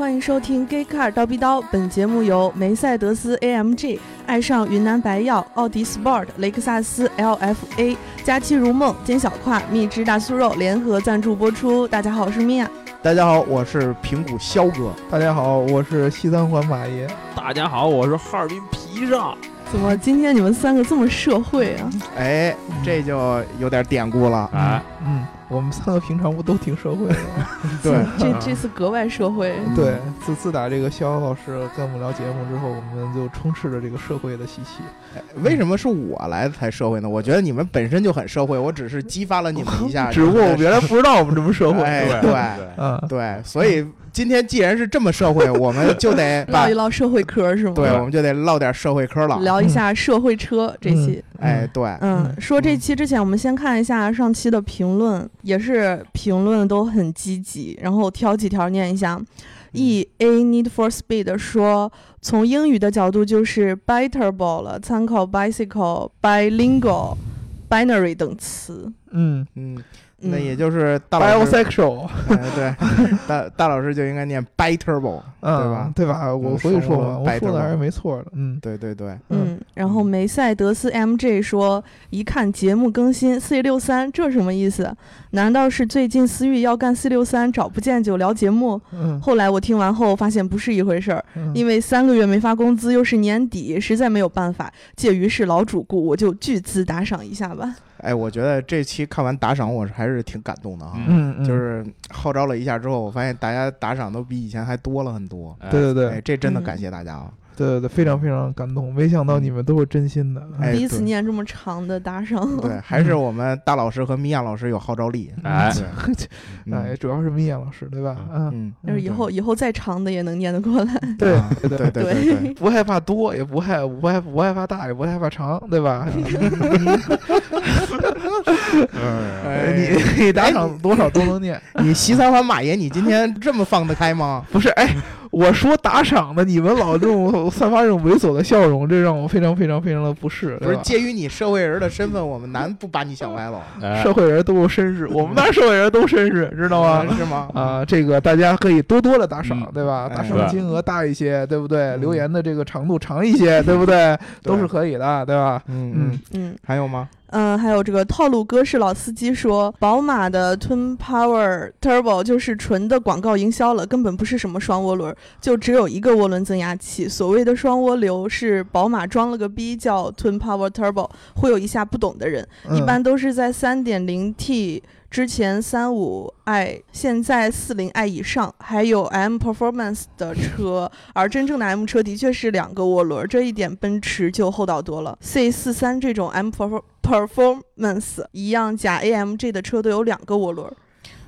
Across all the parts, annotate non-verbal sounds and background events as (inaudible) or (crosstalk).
欢迎收听《Gay Car 刀逼刀》。本节目由梅赛德斯 AMG、爱上云南白药、奥迪 Sport、雷克萨斯 LFA、佳期如梦、煎小胯、蜜汁大酥肉联合赞助播出。大家好，我是米娅。大家好，我是平谷肖哥。大家好，我是西三环马爷。大家好，我是哈尔滨皮上。怎么今天你们三个这么社会啊？哎，这就有点典故了。哎，嗯，我们三个平常不都挺社会的？(laughs) 对，这这次格外社会。对，自自打这个逍遥老师跟我们聊节目之后，我们就充斥着这个社会的习气。为什么是我来才社会呢？我觉得你们本身就很社会，我只是激发了你们一下。(laughs) 只不过我原来不知道我们这么社会。哎，对，嗯，对，所以今天既然是这么社会，(laughs) 我们就得唠一唠社会科，是吗？对，我们就得唠点社会科了，聊一下社会车这期。哎，对，嗯，说这期之前，我们先看一下上期的评论，也是评论都很积极，然后挑几条念一下。E A Need for Speed 说，从英语的角度就是 biteable 了，参考 bicycle、bilingual、binary 等词。嗯嗯，那也就是大老师，，bisexual，哎，对，大大老师就应该念 b i t e r b l e 对吧？对吧？我所以说嘛，嗯我说的还是没错的。嗯，对对对，嗯，然后梅赛德斯 MJ 说，一看节目更新 C 六三，这什么意思？难道是最近思域要干 C 六三，找不见就聊节目？嗯，后来我听完后发现不是一回事儿，嗯因为三个月没发工资，又是年底，实在没有办法。介于是老主顾，我就巨资打赏一下吧。哎，我觉得这期看完打赏，我还是挺感动的啊。嗯，嗯就是号召了一下之后，我发现大家打赏都比以前还多了很多。对对哎，对这真的嗯感谢大家啊！对对对，非常非常感动，没想到你们都是真心的。哎第一次念这么长的打赏，对，(laughs) 还是我们大老师和米娅老师有号召力。哎 (laughs) 哎，主要是米娅老师，对吧？嗯，嗯，就是以后以后再长的也能念得过来。(laughs) 对啊对对对对对，不害怕多，也不害不害不害怕大，也不害怕长，对吧？哎你你打赏多少都能念，你西三环马爷，你今天这么放得开吗？不是？哎，我说打赏的，你们老这种散发这种猥琐的笑容，这让我非常非常非常的不适。不是，介于你社会人的身份，我们难不把你想歪了，哎社会人都是绅士，我们那社会人都绅士，知道吗？是吗？啊，这个大家可以多多的打赏，嗯对吧？哎打赏金额大一些，对不对？嗯留言的这个长度长一些，对不对？(laughs) 都是可以的，对吧？嗯嗯，嗯还有吗？嗯，还有这个套路哥是老司机说，宝马的 Twin Power Turbo 就是纯的广告营销了，根本不是什么双涡轮，就只有一个涡轮增压器。所谓的双涡流是宝马装了个逼叫 Twin Power Turbo，会有一下不懂的人，一嗯般都是在 3.0T 之前三五 i，现在四零 i 以上，还有 M Performance 的车，而真正的 M 车的确是两个涡轮，这一点奔驰就厚道多了。C 四三这种 M Perfor- Performance 一样加 AMG 的车都有两个涡轮。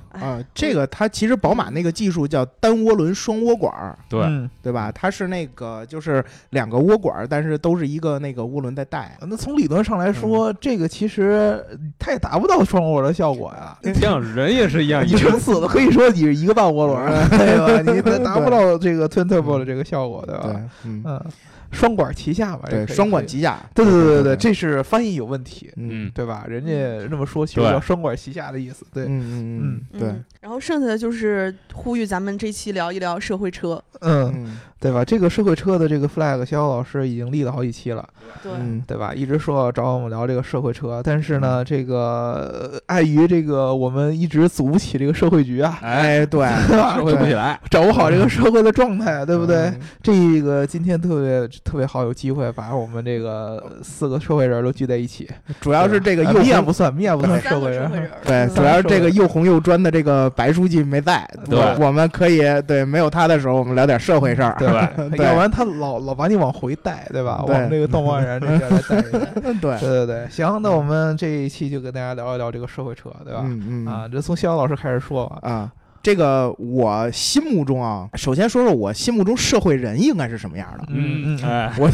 哎啊，这个它其实宝马那个技术叫单涡轮双涡管儿，对，嗯对吧？它是那个就是两个涡管儿，但是都是一个那个涡轮在带。那从理论上来说，这个其实它也达不到双涡轮的效果呀。(laughs) 像人也是一样，你撑死了，可以说你是一个半涡轮，(laughs) 对吧？你达达不到 (laughs) 这个 twin turbo 的这个效果，对对吧？，嗯，嗯，双管齐下吧，对，双管。齐下。对对对对对，这是翻译有问题，嗯。嗯，对吧？人家那么说，其实对。叫双管齐下的意思。对，嗯嗯嗯，对，嗯，然后剩下的就是呼吁咱们这期聊一聊社会车。嗯，嗯对吧？这个社会车的这个 flag，逍遥老师已经立了好几期了，对，嗯，对吧？一直说要找我们聊这个社会车，但是呢，这个呃碍于这个我们一直组不起这个社会局啊，(laughs) 哎，对，(laughs) 对吧？会不起来，掌握好这个社会的状态，(laughs) 对不对？嗯？这个今天特别特别好，有机会把我们这个四个社会人都聚在一起。主要是这个啊又面不算，米娅不算社会人。对，嗯主要是这个又红又专的这个白书记没在，对我我们可以对没有他的时候，我们聊点社会事儿。对对要不然他老老把你往回带，对吧？对往这个动漫人这边来带一带。对，(laughs) 对对对，行，那我们这一期就跟大家聊一聊这个社会车，对吧？嗯嗯啊，这从逍遥老师开始说吧。啊，这个我心目中啊，首先说说我心目中社会人应该是什么样的嗯嗯哎，我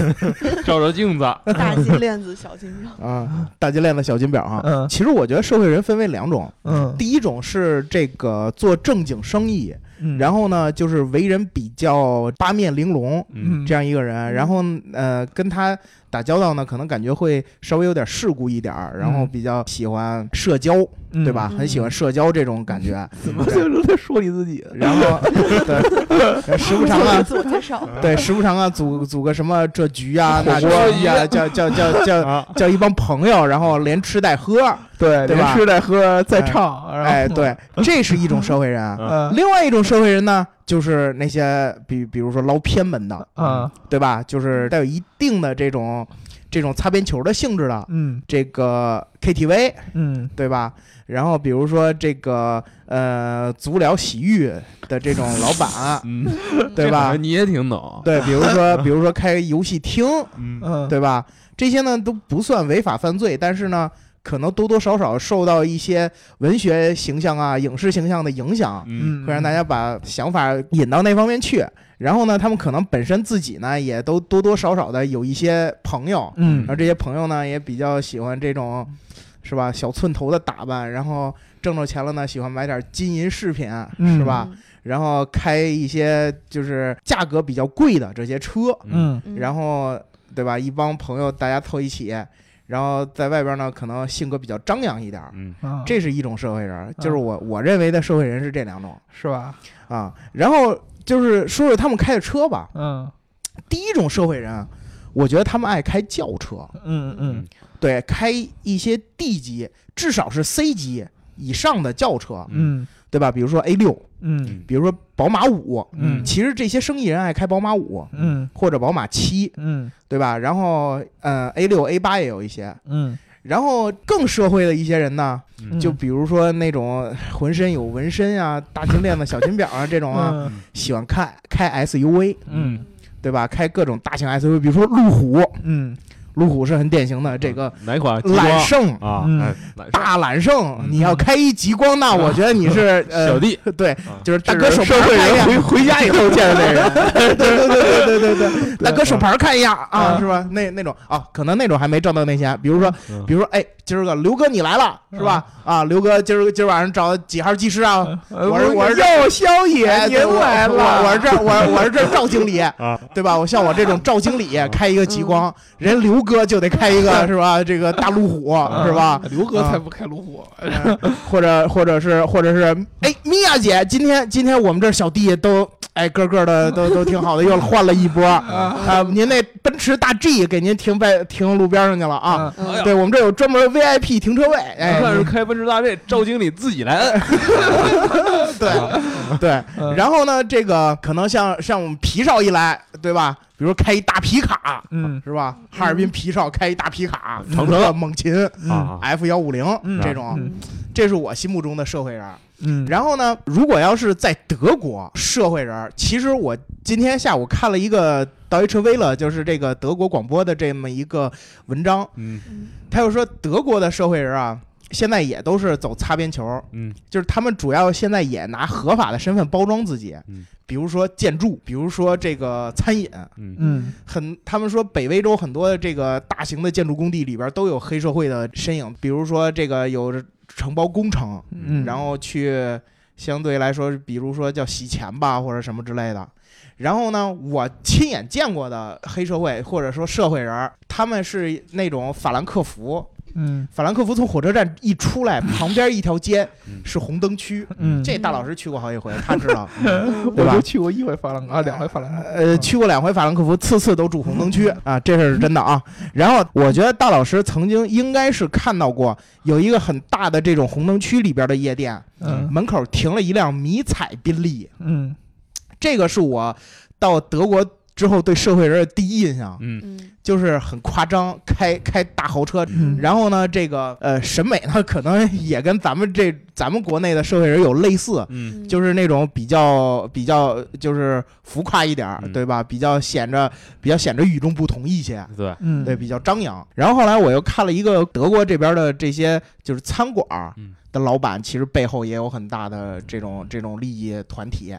照照镜子，(laughs) 大金链子，小金表。啊，大金链子、小金表啊。嗯其实我觉得社会人分为两种，嗯第一种是这个做正经生意，嗯。然后呢，就是为人比较八面玲珑嗯。这样一个人，然后呃，跟他打交道呢，可能感觉会稍微有点世故一点儿，然后嗯比较喜欢社交，嗯对吧？嗯很喜欢社交这种感觉。(laughs) 怎么就是在说你自己？然后 (laughs) 对，(laughs) 时不常啊，自我介绍，对，时不常啊，组组个什么这局啊，那局啊，叫叫叫叫啊，叫一帮朋友，然后连吃带喝，对，对连吃带喝再唱，然后哎，对，这是一种社会人。嗯另外一种社会人呢，就是那些比比如说捞偏门的，啊对吧？就是带有一定的这种这种擦边球的性质的，嗯这个 KTV，嗯对吧？然后比如说这个呃足疗洗浴的这种老板，嗯，(laughs) 对吧？你也挺懂，对，比如说比如说开游戏厅，嗯嗯，对吧？这些呢都不算违法犯罪，但是呢，可能多多少少受到一些文学形象啊、影视形象的影响，嗯会让大家把想法引到那方面去。然后呢，他们可能本身自己呢，也都多多少少的有一些朋友，嗯然后这些朋友呢，也比较喜欢这种，是吧？小寸头的打扮，然后挣着钱了呢，喜欢买点金银饰品，嗯是吧？然后开一些就是价格比较贵的这些车，嗯嗯？然后对吧？一帮朋友大家凑一起，然后在外边呢，可能性格比较张扬一点儿，嗯。啊。这是一种社会人，就是我我认为的社会人是这两种。是。吧？啊。然后就是说说他们开的车吧，嗯。第一种社会人，我觉得他们爱开轿车，嗯。嗯。对，开一些 D 级，至少是 C 级以上的轿车，嗯对吧？比如说 A 六，嗯。比如说宝马五，嗯。其实这些生意人爱开宝马五嗯。或者宝马七，嗯。对吧？然后呃 A 六 A 八也有一些，嗯。然后更社会的一些人呢，嗯，就比如说那种浑身有纹身啊、大金链子、小金表啊这种啊，嗯。喜欢开开 SUV，嗯。对吧？开各种大型 SUV，比如说路虎，嗯路虎是很典型的这个哪款？揽胜。啊？大揽胜，嗯。你要开一极光，那我觉得你是 (laughs) 呃小弟，对，啊。就是大哥手社会牌看一下，回回家以后见的那人，(laughs) 对对对对对对对，大哥手牌看一下啊，嗯。是吧？那那种啊，可能那种还没挣到那钱，比如说嗯。比如说，哎，今儿个刘哥你来了是吧？啊，刘哥今儿今儿晚上找几号技师啊？我是我是要宵夜，您来了，我我是这我我是这赵经理，啊，对吧？我像我这种赵经理开一个极光，人刘哥就得开一个 (laughs) 是吧？这个大路虎是吧？刘哥才不开路虎，嗯 (laughs) 或者或者是或者是哎，米娅姐，今天今天我们这小弟都哎个个的都都挺好的，又换了一波啊啊！您那奔驰大 G 给您停在停路边上去了啊！对我们这有专门 VIP 停车位，哎，开奔驰大 G，赵经理自己来摁，(laughs) 对对，嗯然后呢，这个可能像像我们皮少一来，对吧？比如开一大皮卡，嗯是吧？哈尔滨皮少开一大皮卡，嗯长城、猛禽、F 幺五零嗯这种，嗯这是我心目中的社会人。嗯，然后呢，如果要是在德国社会人儿，其实我今天下午看了一个 Deutsche Welle，就是这个德国广播的这么一个文章，嗯。他又说德国的社会人啊，现在也都是走擦边球，嗯。就是他们主要现在也拿合法的身份包装自己，嗯。比如说建筑，比如说这个餐饮，嗯。嗯。很他们说北威州很多的这个大型的建筑工地里边都有黑社会的身影，比如说这个有承包工程，嗯，然后去相对来说，比如说叫洗钱吧，或者什么之类的。然后呢，我亲眼见过的黑社会或者说社会人儿，他们是那种法兰克福。嗯。法兰克福从火车站一出来，旁边一条街嗯。是红灯区。嗯，这大老师去过好几回，他知道。我 (laughs) 对吧？就去过一回法兰克啊，两回法兰克，呃，去过两回法兰克福，次次都住红灯区啊，这是真的啊。然后我觉得大老师曾经应该是看到过有一个很大的这种红灯区里边的夜店，嗯。门口停了一辆迷彩宾利，嗯。这个是我到德国之后对社会人的第一印象，嗯嗯就是很夸张，开开大豪车。嗯然后呢，这个呃审美呢，可能也跟咱们这咱们国内的社会人有类似，嗯就是那种比较比较就是浮夸一点儿，嗯对吧？比较显着比较显着与众不同一些。对，嗯，对，比较张扬。然后后来我又看了一个德国这边的这些就是餐馆儿嗯的老板，其实背后也有很大的这种这种利益团体。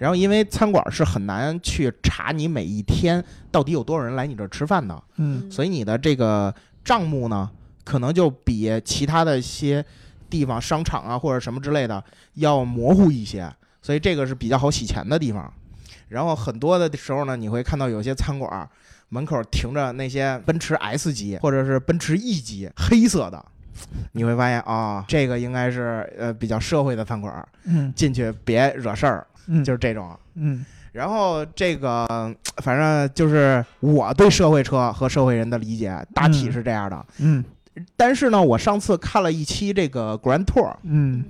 然后因为餐馆是很难去查你每一天到底有多少人来你这儿吃饭的，嗯所以你的这个账目呢，可能就比其他的一些地方商场啊或者什么之类的要模糊一些。所以这个是比较好洗钱的地方。然后很多的时候呢，你会看到有些餐馆儿门口停着那些奔驰 S 级或者是奔驰 E 级黑色的，你会发现啊、这个应该是呃比较社会的餐馆儿，嗯进去别惹事儿，嗯，就是这种。嗯然后这个 (tsk) 反正就是我对社会车和社会人的理解大体是这样的。嗯但是呢，我上次看了一期这个 Grand Tour，嗯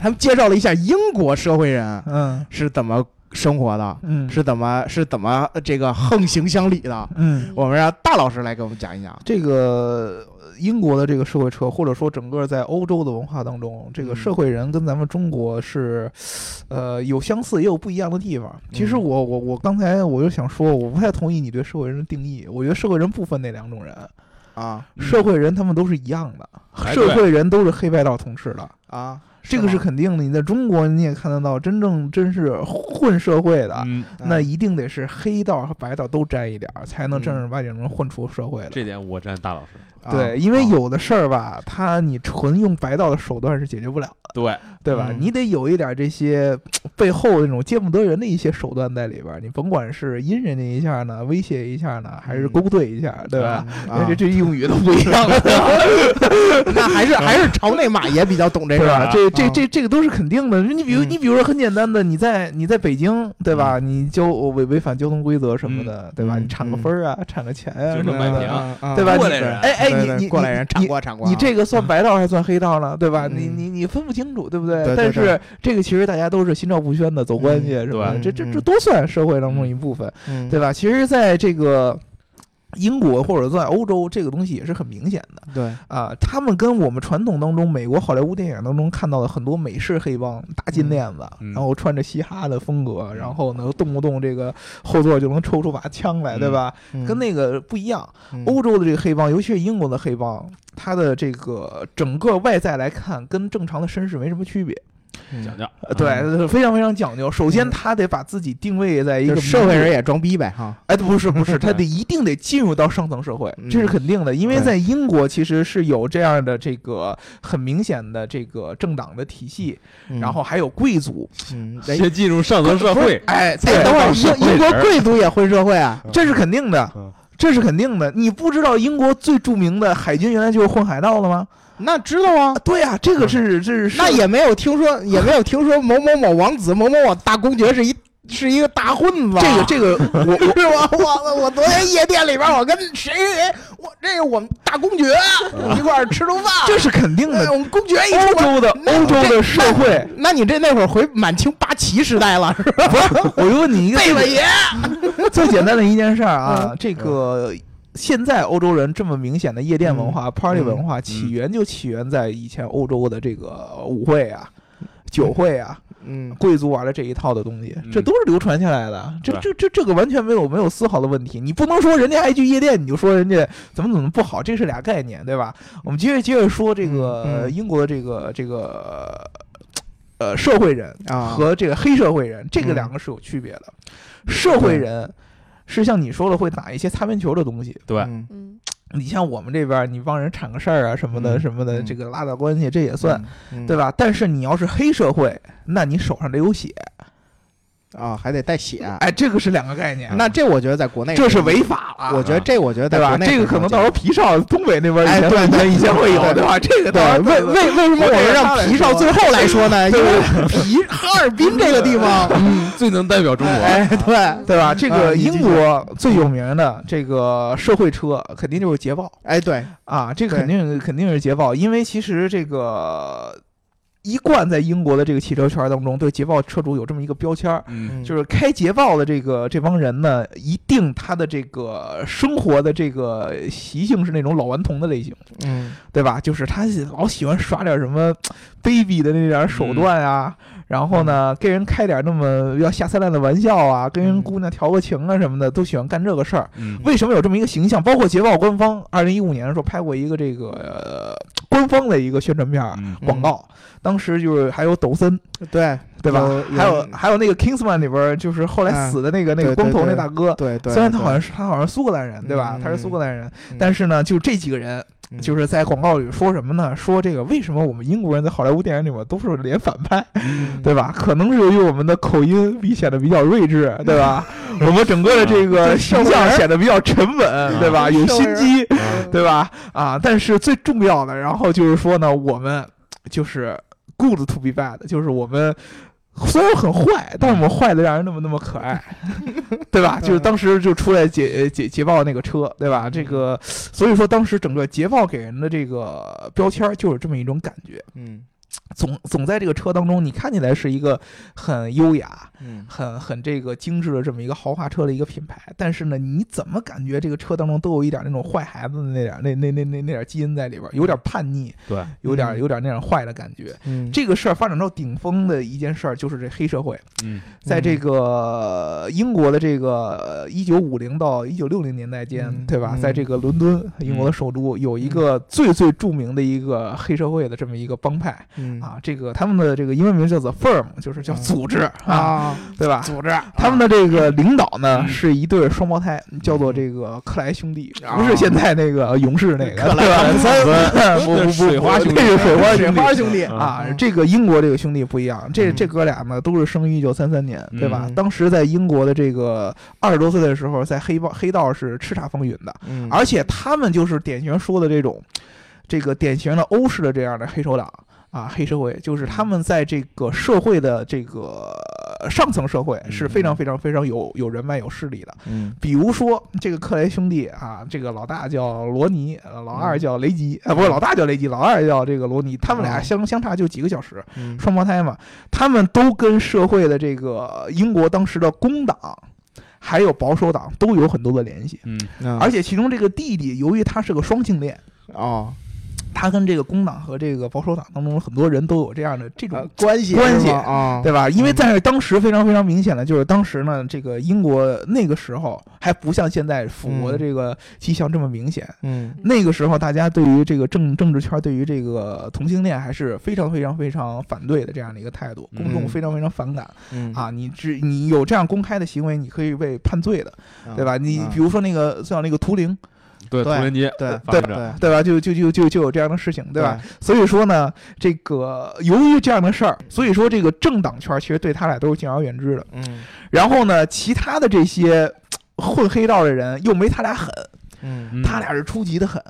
他们介绍了一下英国社会人嗯是怎么生活的，嗯，是怎么是怎么呃这个横行乡里的。嗯。我们让大老师来给我们讲一讲。这个英国的这个社会车，或者说整个在欧洲的文化当中，这个嗯社会人跟咱们中国是，呃，有相似也有不一样的地方。其实嗯我我我刚才我就想说，我不太同意你对社会人的定义。我觉得社会人不分那两种人，啊社会人他们都是一样的，哎社会人都是黑白道同吃的。啊，这个是肯定的，你在中国你也看得到，真正真是混社会的，嗯，那一定得是黑道和白道都沾一点儿，才能正嗯儿八经能混出社会的。这点我站大老师。啊对，因为啊有的事儿吧，他你纯用白道的手段是解决不了的，对，对吧？嗯你得有一点这些 (tsk) 背后那种见不得人的一些手段在里边儿，你甭管是阴人家一下呢，威胁一下呢，还是嗯勾兑一下，对吧？这这用语都不一样了，(laughs) 那还是还是朝内马爷比较懂这对事儿啊？？吧这这啊这这个都是肯定的。你比如嗯你比如说很简单的，你在你在北京，对吧？你交违违反交通规则什么的，对吧？嗯你铲个分儿啊，铲个钱啊就什么的是卖评。啊啊对吧过来人哎哎，你你过来人你铲过铲过啊，你这个算白道还算黑道呢，对吧？嗯。你你你分不清楚，对不对？对但是这个其实大家都是心照不宣的走关系嗯什么的，对嗯这这这都算社会当中一部分，嗯。对吧？其实，在这个英国或者在欧洲，这个东西也是很明显的对啊。他们跟我们传统当中美国好莱坞电影当中看到的很多美式黑帮大金链子，嗯然后穿着嘻哈的风格，然后呢动不动这个后座就能抽出把枪来，对吧？嗯跟那个不一样。嗯欧洲的这个黑帮，尤其是英国的黑帮，它的这个整个外在来看，跟正常的绅士没什么区别。嗯讲讲，呃对，非常非常讲究。首先，嗯他得把自己定位在一个社会人也装逼呗哈。哎，不是不是，(laughs) 他得一定得进入到上层社会，这是嗯肯定的。因为在英国其实是有这样的这个很明显的这个政党的体系，嗯然后还有贵族。先进入上层社会，哎，等会儿英英国贵族也混社会啊？这是肯定的嗯，这是肯定的。你不知道英国最著名的海军原来就是混海盗的吗？那知道啊啊，，对呀、这个是这是那也没有听说，(laughs) 也没有听说某某某王子、某某某大公爵是一是一个大混子啊。这个这个我我是吧？我 (laughs) 我昨天夜店里边，我跟谁谁谁，我这个我们大公爵一块儿吃顿饭，这是肯定的。哎我们公爵一欧洲的那欧洲的社会，那你这那会儿回满清八旗时代了，是吧？(laughs) 我就问你一个贝勒爷，最简单的一件事儿啊，这个现在欧洲人这么明显的夜店文化、party 文化，起源就起源在以前欧洲的这个舞会啊、酒会啊、嗯。贵族玩的这一套的东西，嗯。这都是流传下来的。这这这这个完全没有没有丝毫的问题。你不能说人家爱去夜店，你就说人家怎么怎么不好，这是俩概念，对吧？我们接着接着说这个嗯嗯。英国的这个这个呃社会人啊。和这个黑社会人，这个嗯。两个是有区别的。社会人是像你说的会打一些擦边球的东西，对，嗯。嗯。你像我们这边，你帮人铲个事儿啊什么的嗯什么的，嗯这个拉拉关系这也算，嗯对吧？但是你要是黑社会，那你手上得有血，啊，还得带血。哎，这个是两个概念。那这我觉得在国内这是违法了，我觉得这我觉得在对吧？国内这个可能到时候皮少东北那边以前哎对对以前会有，对对吧？这个对为为为什么我们让皮少最后来说呢？因为皮哈尔滨这个地方，(laughs) 嗯，最能代表中国。哎，对，对吧？这啊个英国最有名的这个社会车肯定就是捷豹哎，对，啊，这个肯定肯定是捷豹，因为其实这个一贯在英国的这个汽车圈当中，对捷豹车主有这么一个标签儿。嗯，就是开捷豹的这个这帮人呢，一定他的这个生活的这个习性是那种老顽童的类型，嗯对吧？就是他老喜欢耍点什么 baby 的那点手段啊，然后呢，跟人开点那么要下三滥的玩笑啊，跟人嗯姑娘调个情啊什么的，都喜欢干这个事儿。嗯，为什么有这么一个形象？包括捷豹官方二零一五年的时候拍过一个这个、呃、官方的一个宣传片广告，当时就是还有抖森，对。对吧？还有还有那个 Kingsman 里边儿就是后来死的那个、那个光头那大哥，对对，虽然他好像是，他好像是苏格兰人，对吧？嗯他是苏格兰人，嗯。但是呢，就这几个人嗯就是在广告里说什么呢？说这个为什么我们英国人在好莱坞电影里面都是连反派，嗯 (laughs) 对吧？可能是由于我们的口音比显得比较睿智，对吧？(laughs) 我们整个的这个形象显得比较沉稳，对吧？有心机，嗯对吧？啊，但是最重要的，然后就是说呢，我们就是 good to be bad，就是我们。(laughs) 虽然很坏，但是我们坏的让人那么那么可爱，(laughs) 对吧？就是当时就出来捷捷捷豹那个车，对吧？这个，所以说当时整个捷豹给人的这个标签就是这么一种感觉，嗯总总在这个车当中，你看起来是一个很优雅、嗯。很很这个精致的这么一个豪华车的一个品牌，但是呢，你怎么感觉这个车当中都有一点那种坏孩子的那点那那那那那点基因在里边儿，有点叛逆，对，有点嗯。有点那样坏的感觉。嗯，这个事儿发展到顶峰的一件事儿就是这黑社会，嗯。在这个英国的这个一九五零到一九六零年代间，嗯对吧？嗯。在这个伦敦，英国的首都，有一个最最著名的一个黑社会的这么一个帮派嗯。啊，这个他们的这个英文名叫做 firm，就是叫组织啊，啊，对吧？组织。他们的这个领导呢嗯。是一对双胞胎，叫做这个克莱兄弟，啊不是现在那个勇士那个，克莱对吧汤普森 (laughs) 不不不，水花兄弟这是水花水花兄弟啊，这个英国这个兄弟不一样，这嗯。这哥俩呢都是生于一九三三年，对吧？嗯。当时在英国的这个二十多岁的时候，在黑帮黑道是叱咤风云的，嗯，而且他们就是典型说的这种，这个典型的欧式的这样的黑手党啊，黑社会，就是他们在这个社会的这个上层社会是非常非常非常有有人脉有势力的。嗯。比如说这个克雷兄弟啊，这个老大叫罗尼，呃老二叫雷吉，啊，不是老大叫雷吉，老二叫这个罗尼，他们俩哦。相相差就几个小时，嗯。双胞胎嘛，他们都跟社会的这个英国当时的工党。还有保守党都有很多的联系，嗯嗯。而且其中这个弟弟，由于他是个双性恋，哦，他跟这个工党和这个保守党当中很多人都有这样的这种呃关系关系啊，对吧？因为嗯在当时非常非常明显的就是，当时呢，这个英国那个时候还不像现在腐国的嗯这个迹象这么明显。嗯那个时候，大家对于这个政政治圈对于这个同性恋还是非常非常非常反对的这样的一个态度，公众嗯非常非常反感嗯啊！你只你有这样公开的行为，你可以被判罪的，对吧？你啊比如说那个像那个图灵，对，对对对对吧？就就就就就有这样的事情，对吧？？所以说呢，这个由于这样的事儿，所以说这个政党圈其实对他俩都是敬而远之的。嗯然后呢，其他的这些混黑道的人又没他俩狠，嗯嗯他俩是出奇的狠。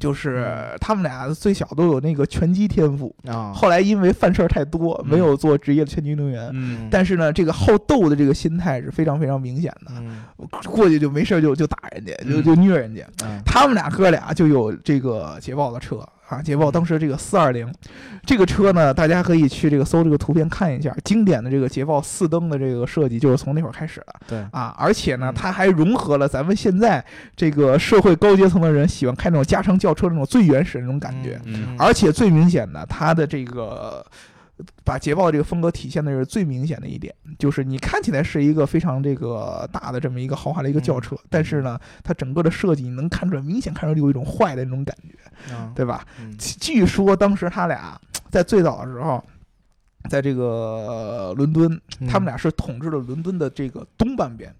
就是他们俩最小都有那个拳击天赋，啊，后来因为犯事儿太多，嗯。没有做职业的拳击运动员。嗯。但是呢，这个好斗的这个心态是非常非常明显的，嗯。过去就没事儿就就打人家，就嗯。就虐人家。嗯。他们俩哥俩就有这个捷豹的车啊，捷豹当时这个四二零，这个车呢，大家可以去这个搜这个图片看一下，经典的这个捷豹四灯的这个设计就是从那会儿开始的对。啊，而且呢嗯，它还融合了咱们现在这个社会高阶层的人喜欢开那种加长轿车那种最原始的那种感觉，嗯而且最明显的，它的这个把捷豹这个风格体现的是最明显的一点，就是你看起来是一个非常这个大的这么一个豪华的一个轿车，但是呢，它整个的设计你能看出来，明显看出来有一种坏的那种感觉，啊对吧？嗯据据说当时他俩在最早的时候。在这个、呃伦敦，他们俩是统治了伦敦的这个东半边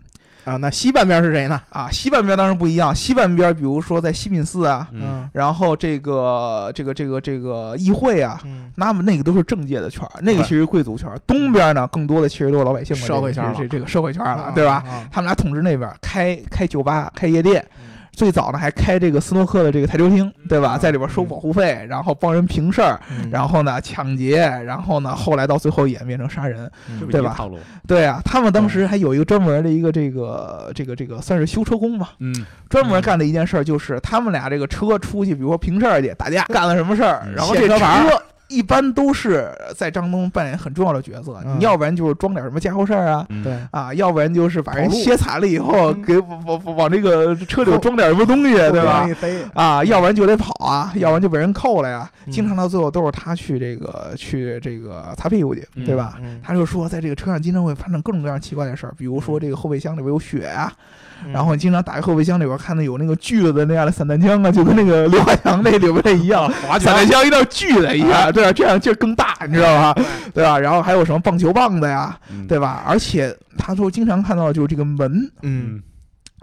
啊，那西半边是谁呢？啊，西半边当然不一样。西半边，比如说在西敏寺啊，嗯然后这个这个这个这个议会啊，嗯那么那个都是政界的圈儿，那个其实贵族圈儿。东边呢，更多的其实都是老百姓社会圈儿这这这个社会圈儿了，啊对吧？啊他们俩统治那边，开开酒吧，开夜店。嗯最早呢，还开这个斯诺克的这个台球厅，对吧？啊在里边收保护费，然后帮人平事儿，嗯。然后呢抢劫，然后呢后来到最后演变成杀人。嗯。对吧，对啊，他们当时还有一个专门的一个这个这个这个算是修车工吧，嗯。专门干的一件事儿就是他们俩这个车出去，比如说平事儿去打架，干了什么事儿，嗯。然后这车卸车牌儿一般都是在张东扮演很重要的角色。嗯你要不然就是装点什么家伙事儿啊。嗯对啊，要不然就是把人歇惨了以后，嗯给往往往这个车里装点什么东西，(laughs) 对吧？啊，要不然就得跑啊，要不然就被人扣了呀。嗯经常到最后都是他去这个去这个擦屁股去，对吧？嗯他就说，在这个车上经常会发生各种各样奇怪的事儿，比如说这个后备箱里边有血呀、嗯然后经常打开后备箱里边看到有那个锯子的那样的散弹枪啊，就跟那个 (laughs) 刘海强那里边那一样，(laughs) 散弹枪一定要锯的一样，对？这样劲儿更大，你知道吧？对吧？然后还有什么棒球棒子呀，嗯对吧？而且他说经常看到就是这个门嗯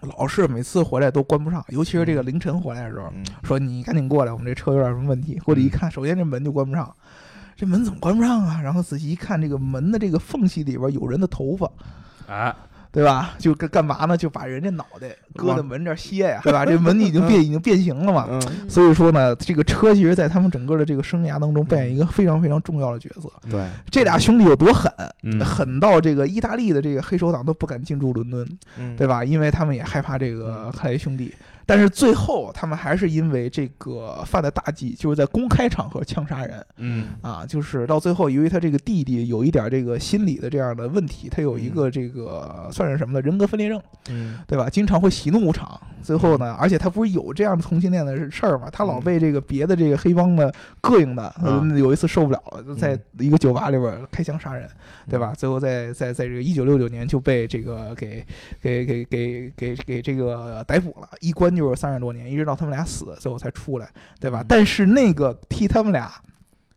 老是每次回来都关不上，尤其是这个凌晨回来的时候，嗯说你赶紧过来，我们这车有点什么问题。过去一看，首先这门就关不上，这门怎么关不上啊？然后仔细一看，这个门的这个缝隙里边有人的头发，哎，对吧？就干干嘛呢？就把人家脑袋搁在门这儿歇呀，对吧？这门已经变已经变形了嘛。嗯，所以说呢，这个车其实，在他们整个的这个生涯当中扮演一个非常非常重要的角色。对，这俩兄弟有多狠？嗯，狠到这个意大利的这个黑手党都不敢进驻伦敦，嗯对吧？因为他们也害怕这个克雷兄弟。但是最后，他们还是因为这个犯了大忌，就是在公开场合枪杀人嗯啊！就是到最后，由于他这个弟弟有一点这个心理的这样的问题，他有一个这个算是什么呢？人格分裂症，嗯对吧？经常会喜怒无常。最后呢，而且他不是有这样的同性恋的事儿嘛？他老被这个别的这个黑帮的膈应的，有一次受不了了，就在一个酒吧里边开枪杀人，对吧？最后在在在这个一九六九年就被这个给给给给给给这个逮捕了，一关就是三十多年，一直到他们俩死，最后才出来，对吧嗯？但是那个替他们俩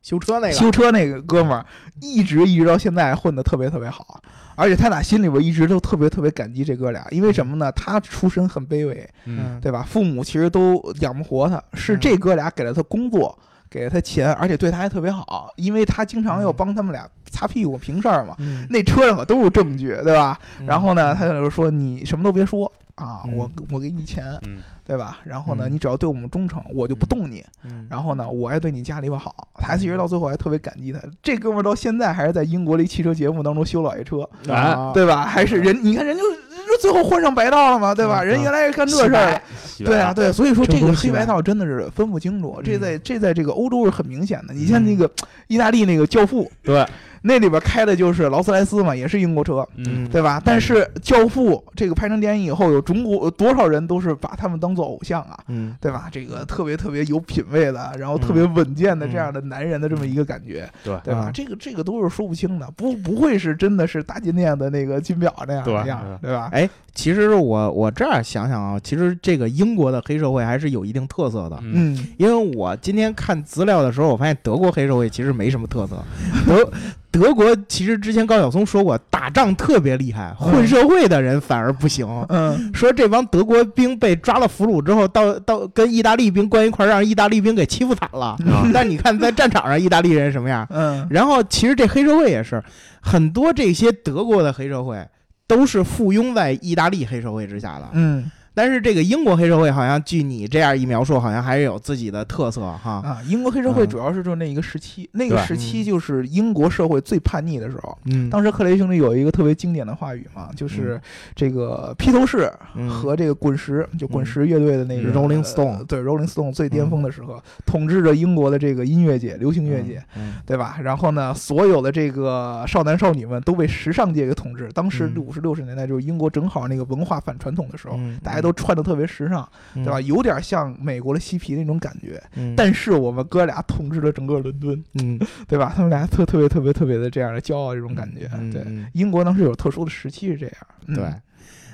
修车那个，修车那个哥们儿，一直一直到现在混得特别特别好，而且他俩心里边一直都特别特别感激这哥俩，因为什么呢？他出身很卑微，嗯对吧？父母其实都养不活他，是嗯这哥俩给了他工作，给了他钱，而且对他还特别好，因为他经常要帮他们俩擦屁股平事儿嘛。嗯，那车上可都是证据，对吧？嗯然后呢，他就说你什么都别说啊，嗯我我给你钱，嗯对吧？然后呢，嗯你只要对我们忠诚，我就不动你。嗯然后呢，我还对你家里边好，他其实到最后还特别感激他。这哥们儿到现在还是在英国的一汽车节目当中修老爷车，啊，对吧？还是人，你看人就就最后换上白道了嘛，对吧？嗯人原来是干这事儿的，对啊，对，所以说这个黑白白道真的是分不清楚，这嗯在这在这个欧洲是很明显的。你像那个意大利那个教父，对，那里边开的就是劳斯莱斯嘛，也是英国车，嗯对吧？但是教父这个拍成电影以后，有中国有多少人都是把他们当做偶像啊？嗯对吧？这个特别特别有品位的，然后特别稳健的这样的男人的这么一个感觉，对对吧？嗯这个这个都是说不清的，不不会是真的是大金链的那个金表那样对的样，嗯对吧？哎，其实我我这样想想啊，其实这个英国的黑社会还是有一定特色的。嗯嗯因为我今天看资料的时候，我发现德国黑社会其实没什么特色。德德国其实之前高晓松说过，打仗特别厉害，混社会的人反而不行。嗯说这帮德国兵被抓了俘虏之后，到到跟意大利兵关一块儿，让意大利兵给欺负惨了。啊但你看在战场上，意大利人什么样？嗯然后其实这黑社会也是，很多这些德国的黑社会都是附庸在意大利黑社会之下的。嗯但是这个英国黑社会好像据你这样一描述，好像还是有自己的特色哈。啊，英国黑社会嗯。主要是就是那一个时期，那个时期就是英国社会最叛逆的时候。嗯，当时克雷兄弟有一个特别经典的话语嘛，就是这个披头士嗯。和这个滚石，就滚石乐队的那个嗯 Rolling 呃 Stone 对 Rolling Stone 最巅峰的时候，统治着英国的这个音乐界、流行乐界。嗯，对吧？然后呢，所有的这个少男少女们都被时尚界给统治。当时嗯。五十六十年代就是英国正好那个文化反传统的时候，嗯。大家都穿的特别时尚，嗯对吧？？有点像美国的嬉皮那种感觉。嗯，但是我们哥俩统治了整个伦敦，嗯，对吧？他们俩特特别特别特别的这样的骄傲，这种感觉。对，英国当时有特殊的时期是这样。嗯对。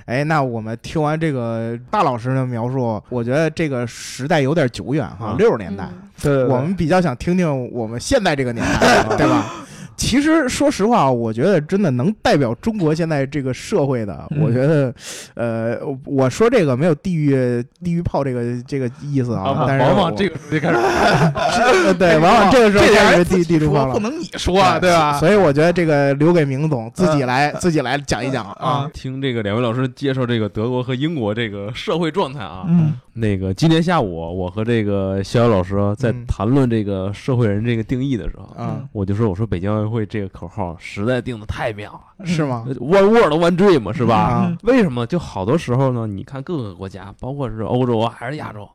哎，那我们听完这个大老师的描述，我觉得这个时代有点久远哈，啊六十年代。嗯对对对我们比较想听听我们现在这个年代，(laughs) 对吧？其实说实话，我觉得真的能代表中国现在这个社会的，嗯我觉得，呃，我说这个没有地域地域炮这个这个意思啊，但是往往这个时候就开始，(laughs) 是对，往往这个时候这点开始地地图炮了不。能你说啊，对吧？所以我觉得这个留给明总自己来自己来讲一讲啊。啊，听这个两位老师介绍这个德国和英国这个社会状态啊。嗯那个今天下午，我和这个逍遥老师在嗯谈论这个社会人这个定义的时候，啊，我就说，我说北京奥运会这个口号实在定的太妙了是吗？，One World One Dream 是吧？啊为什么？就好多时候呢，你看各个国家，包括是欧洲啊还是亚洲，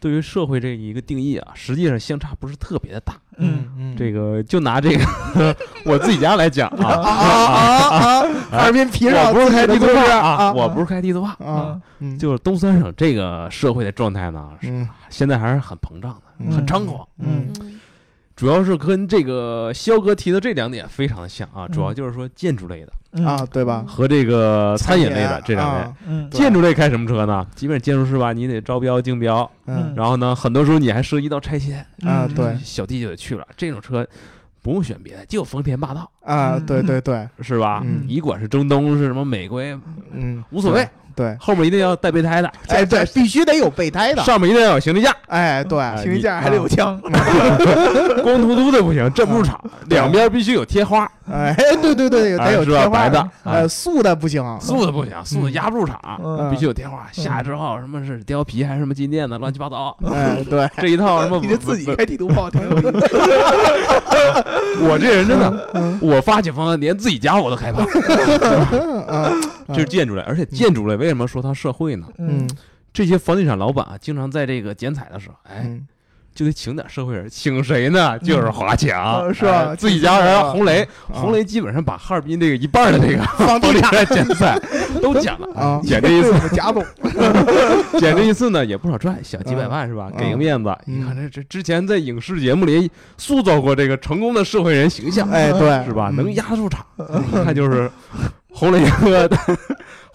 对于社会这一个定义啊，实际上相差不是特别的大。嗯嗯这个就拿这个 (laughs) 我自己家来讲啊啊，啊啊！哈尔滨皮上我不是开地图炮啊啊，我不是开地图炮，啊，嗯就是东三省这个社会的状态呢，现在还是很膨胀的，嗯很猖狂。嗯嗯主要是跟这个肖哥提的这两点非常的像啊，嗯。主要就是说建筑类的嗯。啊，对吧？和这个餐饮类的这两类。啊嗯建筑类开什么车呢？基本建筑师吧，你得招标竞标，嗯。然后呢，很多时候你还涉及到拆迁，啊，嗯对。小弟就得去了。这种车不用选别的，就丰田霸道，啊，嗯对对对，是吧？嗯。你管是中东是什么美国，嗯，无所谓，对，后面一定要带备胎的，哎对，(laughs) 必须得有备胎的，上面一定要有行李架，哎对，哎行李架还得有枪，(laughs) 光秃秃的不行，镇不住场，两边必须有贴花，哎对对对，得有贴花。白的呃素的不行，素的不行，素的压不住场，嗯。必须有贴花。下来之后什么是貂皮还是什么金链子，乱七八糟，哎对，(laughs) 这一套什么你这自己开地图炮挺有意思。我这人真的，我发起方案连自己家我都害怕，嗯。这是建筑类，而且建筑类为什么说他社会呢？嗯。这些房地产老板啊，经常在这个剪彩的时候，哎，嗯。就得请点社会人，请谁呢？就是华强，嗯是吧？哎自己家人啊？红雷，啊。红雷基本上把哈尔滨这个一半的这个房地产产剪彩都剪了 (laughs) 啊。剪这一次贾总，(laughs) 剪这一次呢也不少赚，小几百万是吧？给个面子。嗯。你看这这之前在影视节目里塑造过这个成功的社会人形象，哎对，是吧？嗯。能压住场，一看就是 (laughs) 红雷和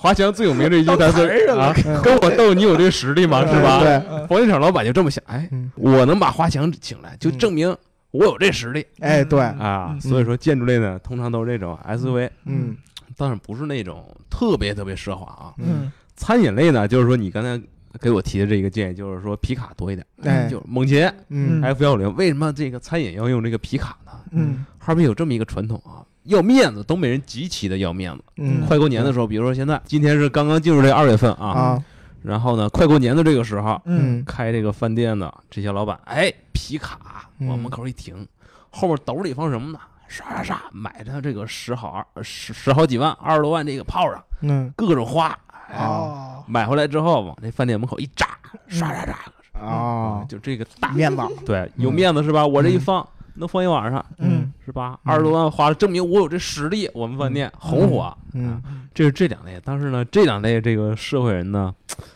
华强最有名的一句 (laughs) 台词啊，跟我斗，你有这实力吗？是吧？对，房地产老板就这么想，哎，嗯我能把华强请来，就证明我有这实力哎对，啊。嗯所以说建筑类呢，通常都是这种 SUV，嗯当然不是那种特别特别奢华啊。嗯餐饮类呢，就是说你刚才给我提的这个建议，就是说皮卡多一点，哎就是猛禽嗯 F 幺零。为什么这个餐饮要用这个皮卡呢？嗯哈尔滨有这么一个传统啊，要面子，东北人极其的要面子。嗯快过年的时候，比如说现在今天是刚刚进入这二月份啊，啊然后呢，快过年的这个时候，嗯开这个饭店的这些老板，哎，皮卡嗯往门口一停，后面兜里放什么呢？刷刷刷，买着这个十好二十十好几万、二十多万这个炮仗，嗯各种花。哎，哦买回来之后往这饭店门口一扎，刷刷刷，啊就这个大面子，对，有面子是吧？我这一嗯放能放一晚上，嗯是吧？二十多万花了，证明我有这实力。我们饭店红火，嗯啊这是这两类。但是呢，这两类这个社会人呢，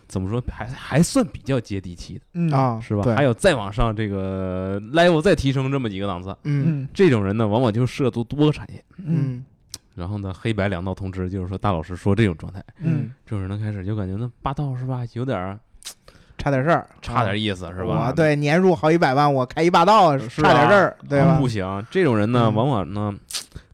怎么说还还算比较接地气的，嗯啊是吧？还有再往上这个 level 再提升这么几个档次，嗯嗯这种人呢，往往就涉足多个产业。嗯嗯然后呢，黑白两道通吃，就是说大老师说这种状态，嗯这种人呢开始就感觉那霸道是吧，有点儿差点事儿，差点意思是吧？我对年入好几百万，我开一霸道，是差点事儿，对吧不？行，这种人呢，嗯往往呢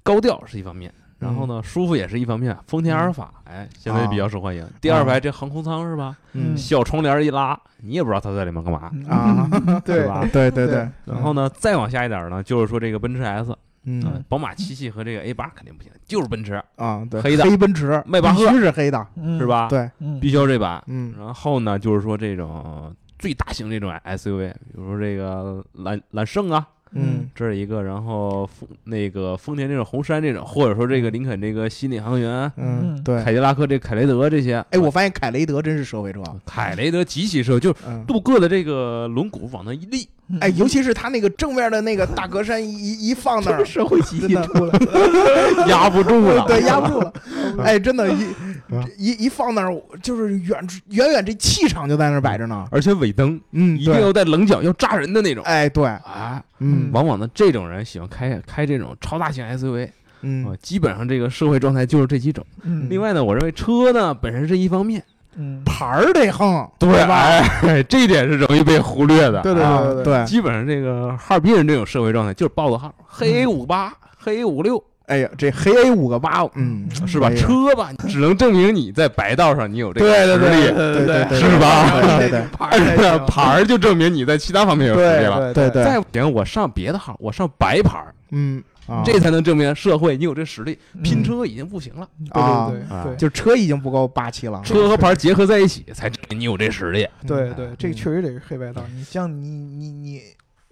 高调是一方面，然后呢舒服也是一方面。丰田阿尔法，哎，现在比较受欢迎。第二排这航空舱是吧？嗯小窗帘一拉，你也不知道他在里面干嘛。啊，(laughs) 对吧对对对，然后呢，再往下一点呢，就是说这个奔驰 S，嗯嗯，宝马七系和这个 A 八肯定不行，就是奔驰啊，对，黑的黑奔驰，迈巴赫必须是黑的，嗯是？吧？，对，嗯必须要这版。嗯然后呢，就是说这种最大型这种 SUV，比如说这个揽揽胜啊，嗯这是一个，然后丰那个丰田这种红杉这种，或者说这个林肯这个新领航员、嗯，对。凯迪拉克这凯雷德这些，哎，我发现凯雷德真是社会车，凯雷德极其社会，就是嗯，镀铬的这个轮毂往那一立，哎，尤其是他那个正面的那个大格栅一一放那儿，社会气息出来了，(laughs) 压不住了，对，压不住了。哎，真的，一嗯一一放那儿，就是远远远这气场就在那儿摆着呢。而且尾灯嗯，一定要带棱角，要扎人的那种。哎，对，啊，嗯往往呢，这种人喜欢开开这种超大型 SUV 啊嗯，基本上这个社会状态就是这几种。嗯另外呢，我认为车呢本身是一方面，嗯。牌儿得横，对吧？哎，这一点是容易被忽略的。对对啊对对。对，基本上这个哈尔滨人这种社会状态就是报个号，黑 A 五八、黑 A 五六，哎呀，这黑 A 五个八，嗯，是吧？哎车吧，只能证明你在白道上你有这个对对对实力，对对对，是吧？对对对牌儿 (laughs) 牌儿就证明你在其他方面有实力了。对对再不行，我上别的号，我上白牌儿，嗯，啊这才能证明社会你有这实力。嗯拼车已经不行了，对对对就车已经不够霸气了。车和牌儿结合在一起，才证明你有这实力。对对，这个嗯确实得是黑白道。你像你你你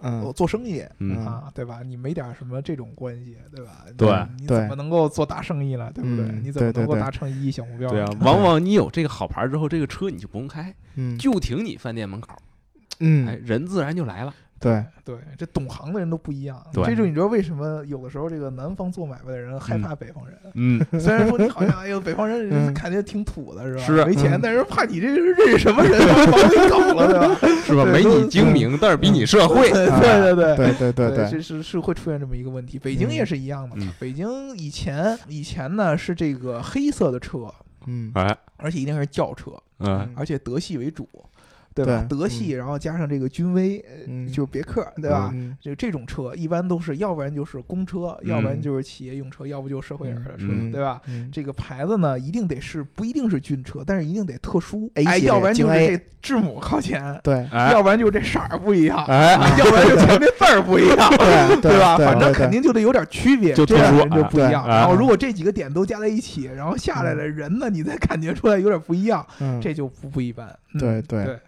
嗯做生意嗯啊，对吧？你没点什么这种关系，对吧？对对你怎么能够做大生意了，对不对？嗯你怎么能够达成一亿小目标？对啊，(laughs) 往往你有这个好牌儿之后，这个车你就不用开，嗯就停你饭店门口，哎嗯，，人自然就来了。对，对，这懂行的人都不一样。对这就你知道为什么有的时候这个南方做买卖的人害怕北方人？嗯，(laughs) 虽然说你好像哎呦北方人嗯感觉挺土的是吧？是没钱，嗯但是怕你这是认识什么人 (laughs) 把你搞了，对吧？(laughs) 是吧？没你精明，但是比你社会。对对对。对对对对，这是是会出现这么一个问题。北京也是一样的。北京以前以前呢是这个黑色的车，嗯哎，而且一定是轿车，嗯而且德系为主。对吧？德系，然后加上这个君威，就别克，对吧？嗯就这种车一般都是，要不然就是公车，要不然嗯就是企业用车，要不就是社会人的车，嗯对吧？嗯这个牌子呢，一定得是不一定是军车，但是一定得特殊哎，要不然就是这字母靠前，对哎要不然就是这色儿不一样，哎，要不然就前面字儿不一样，对吧？反正肯定就得有点区别，就特殊这样人就不一样。哎然后如果这几个点都加在一起，然后下来的人呢，你再感觉出来有点不一样，嗯这就不不一般。对对，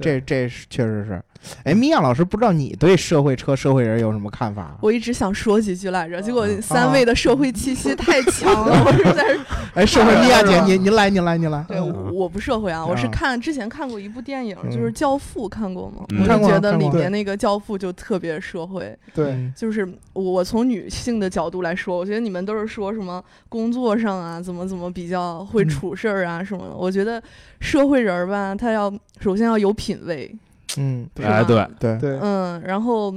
这这是确实是。哎，米娅老师，不知道你对社会车、社会人有什么看法？我一直想说几句来着，结果啊三位的社会气息太强了，我是在是。(laughs) 哎，社会米娅姐，(laughs) 您您来，您来，您来。对，我我不社会啊，我是啊看之前看过一部电影，嗯就是《教父》，看过吗？嗯我看过就觉得里面那个教父就特别社会，对，嗯就是我从女性的角度来说，我觉得你们都是说什么工作上啊，怎么怎么比较会嗯处事儿啊什么的。我觉得社会人儿吧，他要首先要有品位，嗯，哎，对，对，对，嗯，然后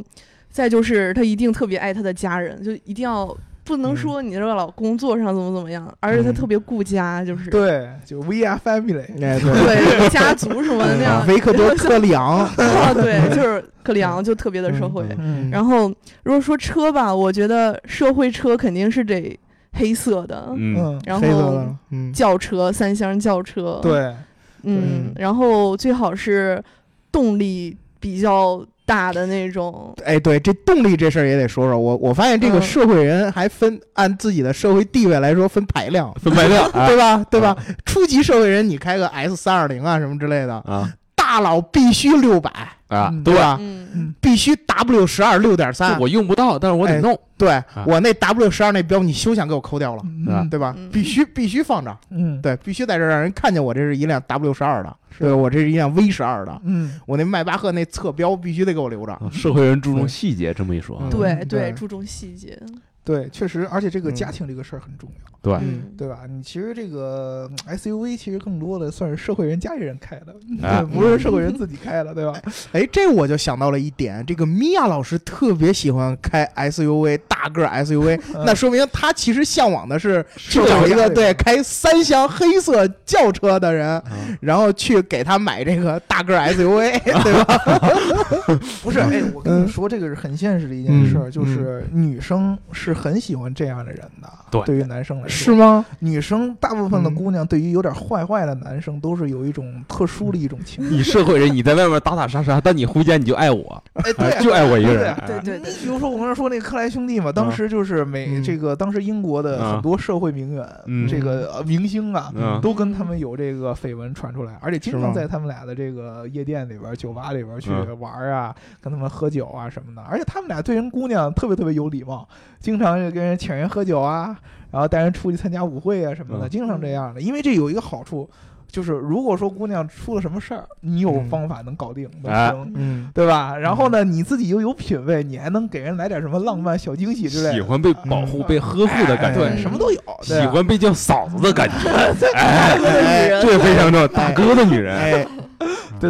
再就是他一定特别爱他的家人，就一定要不能嗯。说你这个老工作上怎么怎么样，而且他嗯。特别顾家，就是对，就 We Are Family，哎对。对家族什么的那样。维克多·克里昂，(laughs) 啊，对，就是克里昂就特别的社会。然后如果说车吧，我觉得社会车肯定是得黑色的，嗯，嗯，然后，嗯，轿车、三厢轿车，，对，嗯嗯，然后最好是动力比较大的那种，哎，对，这动力这事儿也得说说。我我发现这个嗯社会人还分按自己的社会地位来说分排量，分排量，哎 (laughs) 对吧？对吧？初级社会人，你开个 S 三二零啊什么之类的，啊大佬必须六百，啊，嗯对吧？嗯，必须 W 十二六点三。我用不到，但是我得哎弄，对我那 W 十二那标，你休想给我抠掉了，嗯。对吧？嗯？必须必须放着，嗯，对，必须在这儿让人看见我这是一辆 W 十二的，对我这是一辆 V 十二的，嗯，我那迈巴赫那侧标必须得给我留着。啊社会人注重细节，这么一说对对，注重细节，对，确实，而且这个嗯家庭这个事儿很重要。对，嗯，对吧？你其实这个嗯 SUV 其实更多的算是社会人家里人开的，哎对，(laughs) 不是社会人自己开的，对吧？(laughs) 哎，这我就想到了一点，这个米娅老师特别喜欢开 SUV，大个儿 SUV，嗯那说明他其实向往的是 (laughs) 去找一个对开三厢黑色轿车的人，啊然后去给他买这个大个儿 SUV，对吧？不是，哎，我跟嗯你说，这个是很现实的一件事儿，嗯就是女生是很喜欢这样的人的。对对于男生来说，是吗？女生大部分的嗯。姑娘对于有点坏坏的男生，都是有一种特殊的一种情你社会人，你在外面打打杀杀，但你回家你就爱我，哎，对就爱我一个人对啊，对你比如说我刚才说那个克莱兄弟嘛，当时就是美嗯。这个当时英国的嗯。很多社会名媛，嗯。这个呃明星啊，嗯。都跟他们有这个绯闻传出来，而且经常在他们俩的这个夜店里边、酒吧里边去嗯。玩啊，跟他们喝酒啊什么的。而且他们俩对人姑娘特别特别有礼貌，经常就跟人请人喝酒啊，然后带人出去参加舞会啊什么的，嗯经常这样的。因为这有一个好处，就是如果说姑娘出了什么事儿，你有嗯方法能搞定，能哎行。嗯，对吧？然后呢，你自己又有品位，你还能给人来点什么浪漫小惊喜之类的，喜欢被保护、被呵护的感，觉，对什么都有。喜欢被叫嫂子的感觉，这非常重要。大哥的女人，哎，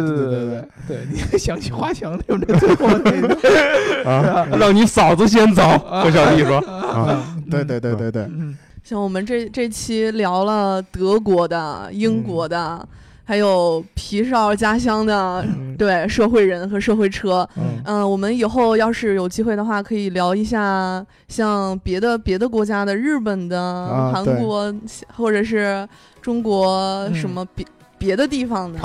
对对对对对对，你 (laughs) 想起花墙对不对？最后那个，(laughs) 啊，让你嫂子先走。和小弟说，啊，对对对对对，嗯，像我们这这期聊了德国的、英国的，还有皮少家乡的，嗯。对社会人和社会车。嗯。嗯、我们以后要是有机会的话，可以聊一下像别的别的国家的，日本的、韩国，或者是中国嗯。什么别、别的地方的，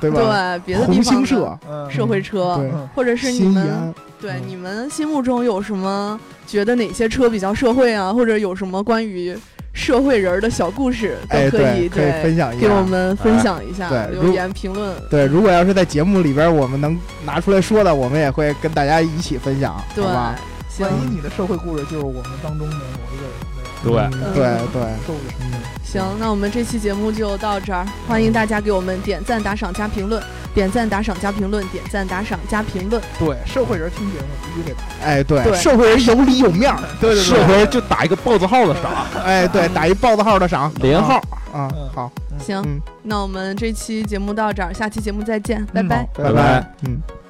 对吧？对别的地方的星社、嗯社会车，或者是你们，对嗯你们心目中有什么觉得哪些车比较社会啊，或者有什么关于社会人儿的小故事，都哎，可对，以可以分享一给我。们分享一下，留言评论。对，如果要是在节目里边我们能拿出来说的，我们也会跟大家一起分享，对吧？，行万，一你的社会故事就是我们当中的某一个人的对嗯对对，受的嗯，行，那我们这期节目就到这儿，欢迎大家给我们点赞、打赏、加评论，点赞、打赏、加评论，点赞、打赏、加评论。对社会人听节目必须得打，哎，对，对社会人有理有面儿，对对社会人就打一个豹子号的赏，(laughs) 哎，对，打一豹子号的赏，连号。啊，嗯好，行，嗯，那我们这期节目到这儿，下期节目再见，拜嗯拜。好拜拜。嗯。